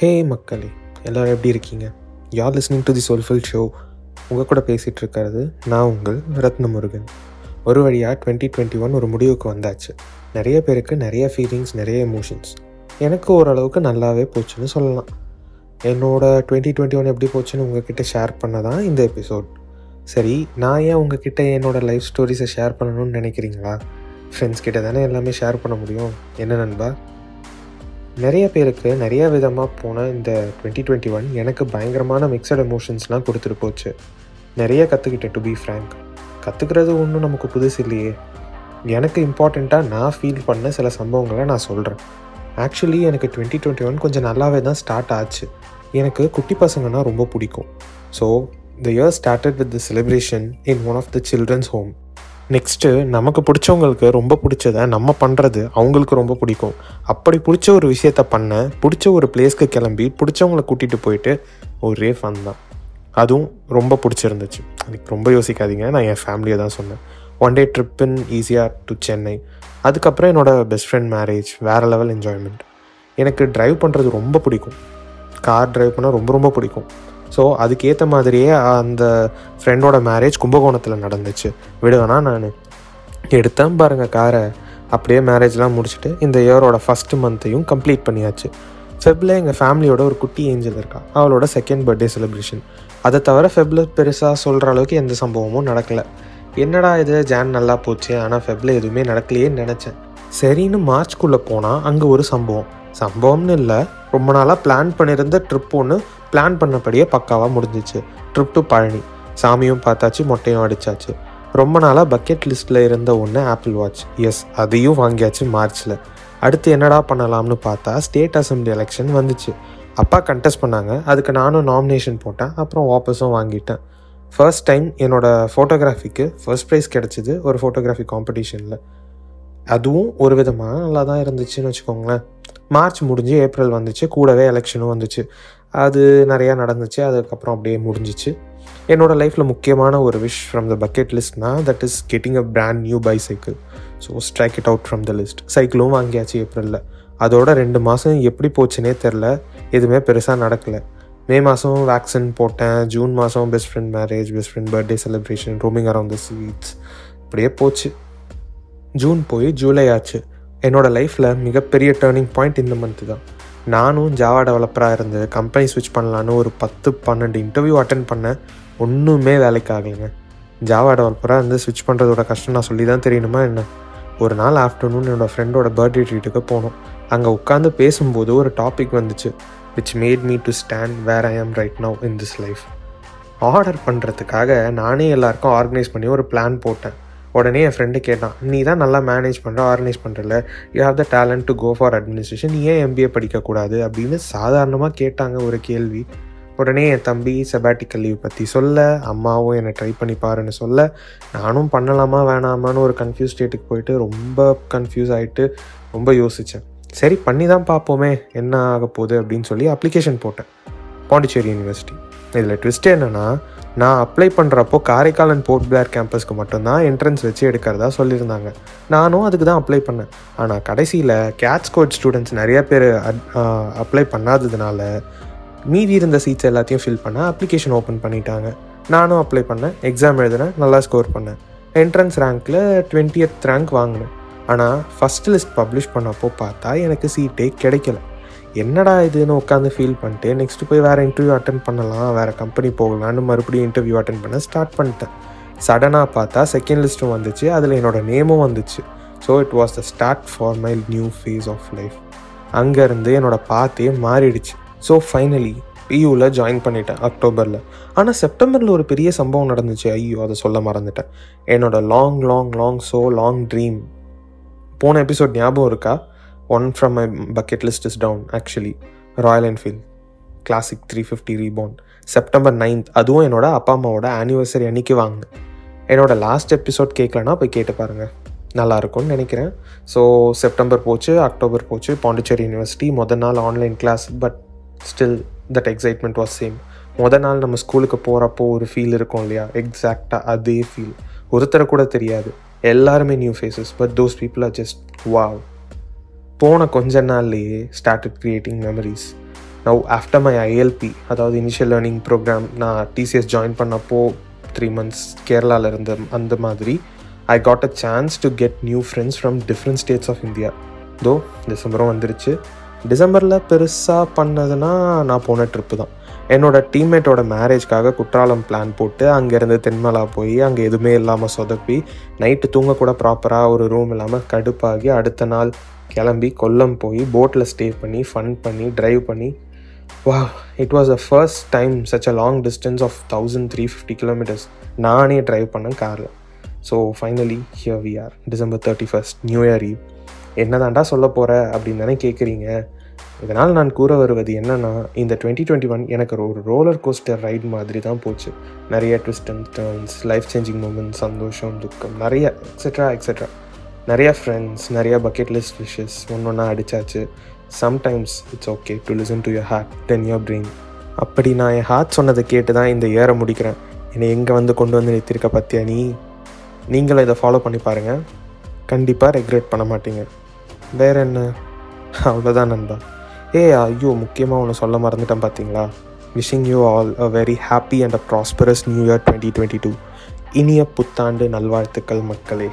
ஹே மக்களே எல்லோரும் எப்படி இருக்கீங்க? யார் listening to the soulful show உங்கள் கூட பேசிகிட்டு இருக்கிறது நான் உங்கள் ரத்னமுருகன். ஒரு வழியாக டுவெண்ட்டி டுவெண்ட்டி ஒன் ஒரு முடிவுக்கு வந்தாச்சு. நிறைய பேருக்கு நிறைய ஃபீலிங்ஸ் நிறைய எமோஷன்ஸ் எனக்கு ஓரளவுக்கு நல்லாவே போச்சுன்னு சொல்லலாம். என்னோடய டுவெண்ட்டி டுவெண்ட்டி ஒன் எப்படி போச்சுன்னு உங்ககிட்ட ஷேர் பண்ண தான் இந்த எபிசோட் சரி நான் ஏன் உங்ககிட்ட என்னோடய லைஃப் ஸ்டோரிஸை ஷேர் பண்ணணும்னு நினைக்கிறீங்களா? ஃப்ரெண்ட்ஸ் கிட்ட தானே எல்லாமே ஷேர் பண்ண முடியும். என்ன நண்பா? நிறைய பேருக்கு நிறைய விதமாக போன இந்த டுவெண்ட்டி டுவெண்ட்டி ஒன் எனக்கு பயங்கரமான மிக்சட் எமோஷன்ஸ்லாம் கொடுத்துட்டு போச்சு. நிறைய கற்றுக்கிட்டேன் டு பி ஃப்ரேங்க் கற்றுக்கிறது ஒன்றும் நமக்கு புதுசு இல்லையே. எனக்கு இம்பார்ட்டண்ட்டாக நான் ஃபீல் பண்ண சில சம்பவங்களை நான் சொல்கிறேன் ஆக்சுவலி எனக்கு டுவெண்ட்டி டுவெண்ட்டி ஒன் கொஞ்சம் நல்லாவே தான் ஸ்டார்ட் ஆச்சு. எனக்கு குட்டி பசங்கன்னா ரொம்ப பிடிக்கும். So the year started with the celebration in one of the children's home next நமக்கு பிடிச்சவங்களுக்கு ரொம்ப பிடிச்சத நம்ம பண்ணுறது அவங்களுக்கு ரொம்ப பிடிக்கும். அப்படி பிடிச்ச ஒரு விஷயத்த பண்ண பிடிச்ச ஒரு பிளேஸ்க்கு கிளம்பி பிடிச்சவங்கள கூட்டிகிட்டு போயிட்டு ஒரே ஃபன் தான். அதுவும் ரொம்ப பிடிச்சிருந்துச்சு. எனக்கு ரொம்ப யோசிக்காதீங்க. நான் என் ஃபேமிலியை தான் சொன்னேன். ஒன் டே ட்ரிப் இன் ஈஸியாக டு சென்னை அதுக்கப்புறம் என்னோடய பெஸ்ட் ஃப்ரெண்ட் மேரேஜ் வேறு லெவல் என்ஜாய்மெண்ட் எனக்கு ட்ரைவ் பண்ணுறது ரொம்ப பிடிக்கும். கார் ட்ரைவ் பண்ணால் ரொம்ப ரொம்ப பிடிக்கும். ஸோ அதுக்கேற்ற மாதிரியே அந்த ஃப்ரெண்டோட மேரேஜ் கும்பகோணத்தில் நடந்துச்சு. விடுவேனா நான்? எடுத்தேன் பாருங்கள் காரை அப்படியே மேரேஜ்லாம் முடிச்சுட்டு இந்த இயரோட ஃபஸ்ட்டு மந்த்தையும் கம்ப்ளீட் பண்ணியாச்சு. ஃபெப்ல எங்கள் ஃபேமிலியோட ஒரு குட்டி ஏஞ்சல் இருக்கா? அவளோட செகண்ட் பர்த்டே செலிப்ரேஷன் அதை தவிர ஃபெப்ல பெருசாக சொல்கிற அளவுக்கு எந்த சம்பவமும் நடக்கலை. என்னடா இது? ஜான் நல்லா போச்சு. ஆனால் ஃபெப்ல எதுவுமே நடக்கலையேன்னு நினச்சேன். சரின்னு மார்ச்குள்ளே போனால் அங்கே ஒரு சம்பவம். சம்பவம்னு இல்லை. ரொம்ப நாளாக பிளான் பண்ணியிருந்த ட்ரிப் ஒன்று பிளான் பண்ணபடியே பக்காவாக முடிஞ்சிச்சு. Trip to Palani. சாமியும் பார்த்தாச்சு மொட்டையும் அடித்தாச்சு ரொம்ப நாளாக பக்கெட் லிஸ்ட்டில் இருந்த ஒன்று ஆப்பிள் வாட்ச் எஸ் அதையும் வாங்கியாச்சு மார்ச்சில் அடுத்து என்னடா பண்ணலாம்னு பார்த்தா ஸ்டேட் அசம்பிளி எலெக்ஷன் வந்துச்சு. அப்பா கண்டெஸ்ட் பண்ணாங்க. அதுக்கு நானும் நாமினேஷன் போட்டேன். அப்புறம் வாபஸும் வாங்கிட்டேன். ஃபர்ஸ்ட் டைம் என்னோடய ஃபோட்டோகிராஃபிக்கு ஃபர்ஸ்ட் ப்ரைஸ் கிடச்சிது ஒரு ஃபோட்டோகிராஃபி காம்படிஷனில் அதுவும் ஒரு விதமாக நல்லா தான் இருந்துச்சுன்னு வச்சுக்கோங்களேன். மார்ச் முடிஞ்சு ஏப்ரல் வந்துச்சு கூடவே எலெக்ஷனும் வந்துச்சு. அது நிறையா நடந்துச்சு அதுக்கப்புறம் அப்படியே முடிஞ்சிச்சு. என்னோடய லைஃப்பில் முக்கியமான ஒரு wish from the bucket லிஸ்ட்னா that is getting a brand new bicycle so strike it out from the list சைக்கிளும் வாங்கியாச்சு ஏப்ரலில். அதோட ரெண்டு மாதம் எப்படி போச்சுனே தெரில. எதுவுமே பெருசாக நடக்கலை. மே மாதம் வேக்சின் போட்டேன். ஜூன் மாதம் best friend marriage best friend birthday celebration rooming around the sweets இப்படியே போச்சு. ஜூன் போய் ஜூலை ஆச்சு. என்னோடய லைஃப்பில் மிகப்பெரிய டேர்னிங் பாயிண்ட் இந்த மந்த்து தான். நானும் ஜாவா டெவலப்பராக இருந்து கம்பெனி ஸ்விட்ச் பண்ணலான்னு ஒரு பத்து பன்னெண்டு இன்டர்வியூ அட்டன் பண்ணேன். ஒன்றுமே வேலைக்கு ஆகலைங்க. ஜாவா டெவலப்பராக இருந்து ஸ்விட்ச் பண்ணுறதோட கஷ்டம் நான் சொல்லி தான் தெரியணுமா என்ன? ஒரு நாள் ஆஃப்டர்நூன் என்னோடய ஃப்ரெண்டோட பர்த்டே ட்ரீட்டுக்கு போனோம். அங்கே உட்காந்து பேசும்போது ஒரு டாபிக் வந்துச்சு which made me to stand where I am right now in this life order பண்ணுறதுக்காக நானே எல்லாருக்கும் ஆர்கனைஸ் பண்ணி ஒரு பிளான் போட்டேன். உடனே என் ஃப்ரெண்டு கேட்டான் நீ தான் நல்லா மேனேஜ் பண்ணுற organise பண்ணுறல you have the talent to go for administration நீ ஏன் எம்பிஏ படிக்கக்கூடாது அப்படின்னு சாதாரணமாக கேட்டாங்க ஒரு கேள்வி. உடனே என் தம்பி செபாட்டிக்கல் லீவ் பற்றி சொல்ல அம்மாவும் என்னை ட்ரை பண்ணி பாருன்னு சொல்ல நானும் பண்ணலாமா வேணாமான்னு ஒரு கன்ஃபியூஸ் ஸ்டேட்டுக்கு போயிட்டு ரொம்ப கன்ஃபியூஸ் ஆகிட்டு ரொம்ப யோசித்தேன் சரி பண்ணி தான் பார்ப்போமே என்ன ஆக போகுது? அப்படின்னு சொல்லி அப்ளிகேஷன் போட்டேன். பாண்டிச்சேரி யூனிவர்சிட்டி இதில் ட்விஸ்ட் என்னென்னா நான் அப்ளை பண்ணுறப்போ காரைக்கால் அண்ட் போர்ட் பிளேர் கேம்பஸ்க்கு மட்டும்தான் என்ட்ரன்ஸ் வச்சு எடுக்கிறதா சொல்லியிருந்தாங்க. நானும் அதுக்கு தான் அப்ளை பண்ணேன். ஆனால் கடைசியில் கேட்ச் கோட் ஸ்டூடெண்ட்ஸ் நிறையா பேர் அப்ளை பண்ணாததுனால மீதி இருந்த சீட்ஸ் எல்லாத்தையும் ஃபில் பண்ண அப்ளிகேஷன் ஓப்பன் பண்ணிட்டாங்க. நானும் அப்ளை பண்ணேன் எக்ஸாம் எழுதினேன் நல்லா ஸ்கோர் பண்ணேன். என்ட்ரன்ஸ் ரேங்க்கில் டுவெண்ட்டியத் ரேங்க் வாங்கினேன். ஆனால் ஃபஸ்ட் லிஸ்ட் பப்ளிஷ் பண்ணப்போ பார்த்தா எனக்கு சீட்டே கிடைக்கல. என்னடா இதுன்னு உட்காந்து ஃபீல் பண்ணிட்டு நெக்ஸ்ட் போய் வேறு இன்டர்வியூ அட்டன் பண்ணலாம் வேறு கம்பெனி போகலான்னு மறுபடியும் இன்டர்வியூ அட்டன் பண்ண ஸ்டார்ட் பண்ணிட்டேன். சடனாக பார்த்தா செகண்ட் லிஸ்ட்டும் வந்துச்சு அதில் என்னோடய நேமும் வந்துச்சு. So it was the start for my new phase of life அங்கேருந்து என்னோடய பாத்தே மாறிடுச்சு. ஸோ ஃபைனலி பியூவில் ஜாயின் பண்ணிட்டேன் அக்டோபரில் ஆனால் செப்டம்பரில் ஒரு பெரிய சம்பவம் நடந்துச்சு. ஐயோ அதை சொல்ல மறந்துட்டேன். என்னோடய long long long so long dream போன எபிசோட் ஞாபகம் இருக்கா? One from my bucket list is down actually Royal Enfield classic three fifty reborn September ninth அதுவும் என்னோட அப்பா அம்மாவோட ஆனிவர்சரி அன்னைக்கு வாங்க என்னோட லாஸ்ட் எபிசோட் கேட்கலன்னா போய் கேட்டு பாருங்கள் நல்லாயிருக்கும்னு நினைக்கிறேன். ஸோ செப்டம்பர் போச்சு அக்டோபர் போச்சு பாண்டிச்சேரி யூனிவர்சிட்டி மொதல் நாள் online class but still that excitement was same மொதல் நாள் நம்ம ஸ்கூலுக்கு போகிறப்போ ஒரு ஃபீல் இருக்கும் இல்லையா? எக்ஸாக்டாக அதே ஃபீல் ஒருத்தரை கூட தெரியாது. எல்லாருமே new faces but those people are just wow போன கொஞ்ச நாள்லேயே started creating memories now after my ILP அதாவது இனிஷியல் லேர்னிங் ப்ரோக்ராம் நான் டிசிஎஸ் ஜாயின் பண்ணப்போ த்ரீ மந்த்ஸ் கேரளாவில் இருந்த அந்த மாதிரி I got a chance to get new friends from different states of India though டிசம்பரும் வந்துருச்சு. டிசம்பரில் பெருசாக பண்ணதுன்னா நான் போன ட்ரிப்பு தான். என்னோட டீம்மேட்டோட மேரேஜ்க்காக குற்றாலம் பிளான் போட்டு அங்கேருந்து தென்மலா போய் அங்கே எதுவுமே இல்லாமல் சொதப்பி நைட்டு தூங்கக்கூட ப்ராப்பராக ஒரு ரூம் இல்லாமல் கடுப்பாகி அடுத்த நாள் கிளம்பி கொல்லம் போய் போட்டில் ஸ்டே பண்ணி ஃபன் பண்ணி ட்ரைவ் பண்ணி வா it was a first time such a long distance of thousand three fifty kilometres நானே ட்ரைவ் பண்ணேன் காரில் so finally here we are December thirty first new year eve என்னதாண்டா சொல்ல போகிற அப்படின்னு தானே கேட்குறீங்க இதனால் நான் கூற வருவது என்னென்னா இந்த டுவெண்ட்டி டுவெண்ட்டி ஒன் எனக்கு ஒரு ரோலர் கோஸ்டர் ரைட் மாதிரி தான் போச்சு. நிறைய twist and turns life changing moments சந்தோஷம் துக்கம் நிறைய எக்ஸெட்ரா எக்ஸட்ரா நிறைய ஃப்ரெண்ட்ஸ் நிறைய பக்கெட் லிஸ்ட் விஷஸ் ஒன்று ஒன்றா அடித்தாச்சு sometimes it's okay to listen to your heart then your brain அப்படி நான் என் ஹார்ட் சொன்னதை கேட்டு தான் இந்த ஏற முடிக்கிறேன். என்னை எங்கே வந்து கொண்டு வந்து நிறுத்திருக்க பற்றியா நீ? நீங்களும் இதை ஃபாலோ பண்ணி பாருங்கள் கண்டிப்பாக ரெக்ரெட் பண்ண மாட்டீங்க. வேறு என்ன? அவ்வளோதான் நண்பா. ஏ ஐயோ முக்கியமாக ஒன்று சொல்ல மறந்துட்டேன் பார்த்தீங்களா wishing you all a very happy and a prosperous new year twenty twenty two இனிய புத்தாண்டு நல்வாழ்த்துக்கள் மக்களே.